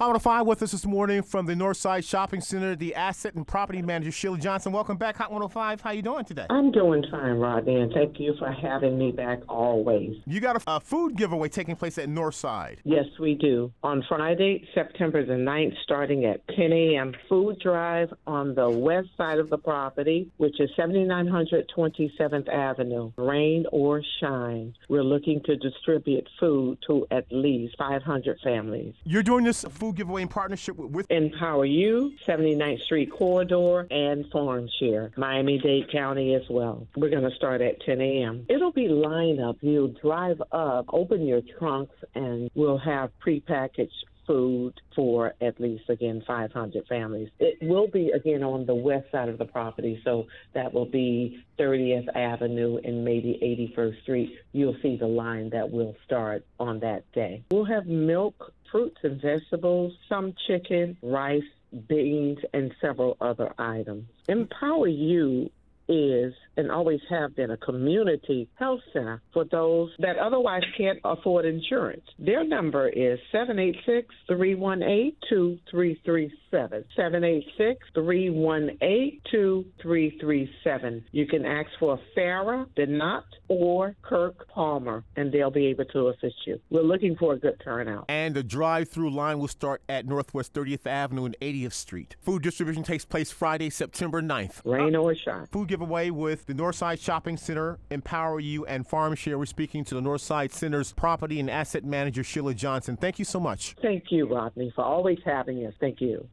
Hot 105 with us this morning from the Northside Shopping Center, the asset and property manager Shelia Johnson. Welcome back, Hot 105. How you doing today? I'm doing fine, Rodney, and thank you for having me back always. You got a, a food giveaway taking place at Northside. Yes, we do. On Friday, September the 9th, starting at 10 a.m., food drive on the west side of the property, which is 7927th Avenue. Rain or shine, we're looking to distribute food to at least 500 families. You're doing this food giveaway in partnership with, with Empower U, 79th Street Corridor, and Farm Share, Miami Dade County as well. We're going to start at 10 a.m. It'll be line up. You'll drive up, open your trunks, and we'll have prepackaged food for at least again 500 families. It will be again on the west side of the property, so that will be 30th Avenue and maybe 81st Street. You'll see the line that will start on that day. We'll have milk, fruits and vegetables, some chicken, rice, beans, and several other items. Empower U is and always have been a community health center for those that otherwise can't afford insurance. Their number is 786 318 2337. 786 318 2337. You can ask for Farah Denot or Kirk Palmer, and they'll be able to assist you. We're looking for a good turnout. and the drive-through line will start at Northwest 30th Avenue and 80th Street. Food distribution takes place Friday, September 9th. Rain or shine. Food giveaway with the Northside Shopping Center, Empower U, and Farm Share. We're speaking to the Northside Center's property and asset manager Shelia Johnson. Thank you so much. Thank you, Rodney, for always having us. Thank you.